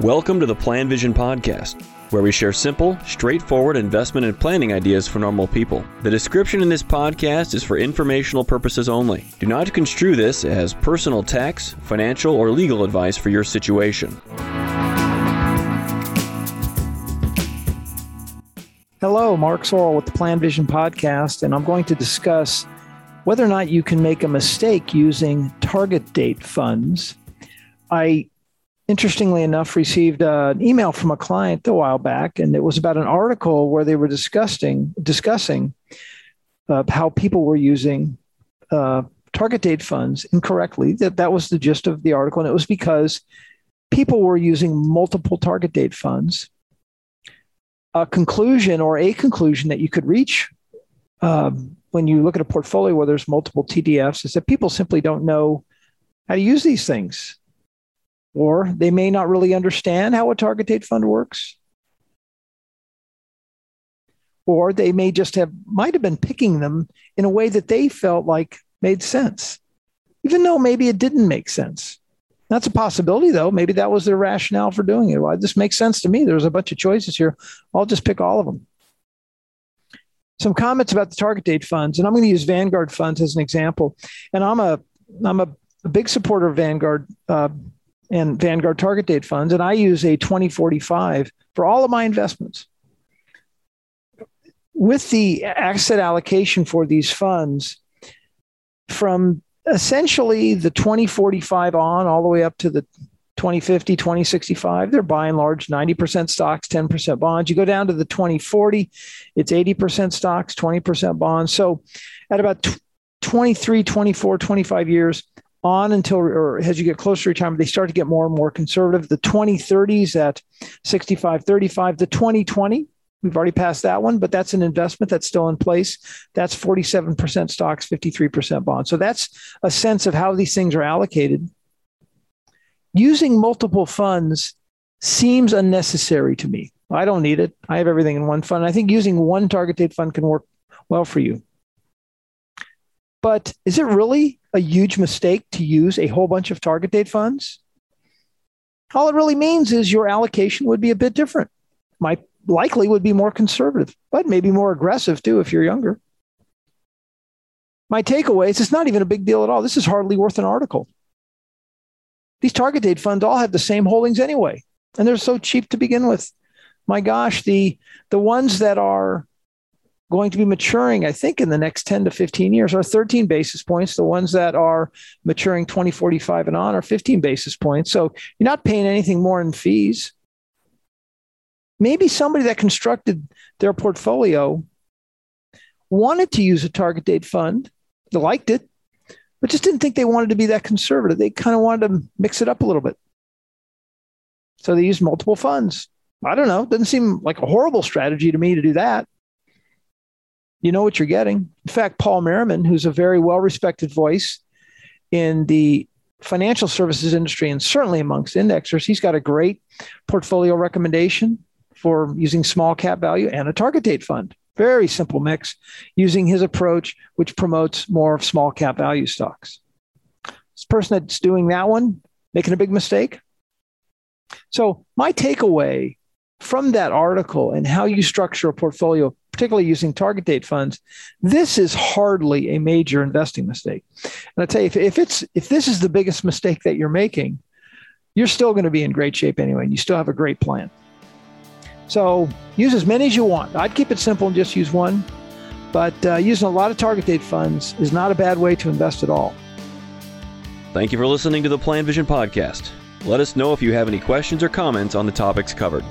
Welcome to the PlanVision Podcast, where we share simple, straightforward investment and planning ideas for normal people. The description in this podcast is for informational purposes only. Do not construe this as personal tax, financial, or legal advice for your situation. Hello, Mark Sorrell with the PlanVision Podcast, and I'm going to discuss whether or not you can make a mistake using target date funds. I, interestingly enough, received uh, an email from a client a while back, and it was about an article where they were discussing discussing uh, how people were using uh, target date funds incorrectly. That that was the gist of the article, and it was because people were using multiple target date funds. A conclusion or a conclusion that you could reach um, when you look at a portfolio where there's multiple TDFs is that people simply don't know how to use these things. Or they may not really understand how a target date fund works. Or they may just have, might have been picking them in a way that they felt like made sense, even though maybe it didn't make sense. That's a possibility, though. Maybe that was their rationale for doing it. Well, this makes sense to me. There's a bunch of choices here. I'll just pick all of them some comments about the target date funds, and I'm going to use Vanguard funds as an example. And I'm a I'm a, a big supporter of Vanguard uh, and Vanguard target date funds, and I use a 2045 for all of my investments. With the asset allocation for these funds, from essentially the 2045 on all the way up to the 2050, 2065, they're by and large 90% stocks, 10% bonds. You go down to the 2040, it's 80% stocks, 20% bonds. So at about 23, 24, 25 years on until, or as you get closer to retirement, they start to get more and more conservative. The 2030s at 65, 35, the 2020, We've already passed that one, but that's an investment that's still in place. That's 47% stocks, 53% bonds. So that's a sense of how these things are allocated using multiple funds seems unnecessary to me. I don't need it. I have everything in one fund. I think using one target date fund can work well for you. But is it really a huge mistake to use a whole bunch of target date funds? All it really means is your allocation would be a bit different. Might likely would be more conservative, but maybe more aggressive too if you're younger. My takeaway is it's not even a big deal at all. This is hardly worth an article. These target date funds all have the same holdings anyway, and they're so cheap to begin with. My gosh, the the ones that are going to be maturing, I think, in the next 10 to 15 years are 13 basis points. The ones that are maturing 2045 and on are 15 basis points. So you're not paying anything more in fees. Maybe somebody that constructed their portfolio wanted to use a target date fund, they liked it, but just didn't think they wanted to be that conservative. They kind of wanted to mix it up a little bit. So they used multiple funds. I don't know. Doesn't seem like a horrible strategy to me to do that. You know what you're getting. In fact, Paul Merriman, who's a very well respected voice in the financial services industry and certainly amongst indexers, he's got a great portfolio recommendation for using small cap value and a target date fund. Very simple mix using his approach, which promotes more of small cap value stocks. This person that's doing that one, making a big mistake. So, my takeaway from that article and how you structure a portfolio, particularly using target date funds, this is hardly a major investing mistake. And I tell you, if, if it's if this is the biggest mistake that you're making, you're still going to be in great shape anyway, and you still have a great plan. So use as many as you want. I'd keep it simple and just use one. But uh, using a lot of target date funds is not a bad way to invest at all. Thank you for listening to the PlanVision Podcast. Let us know if you have any questions or comments on the topics covered.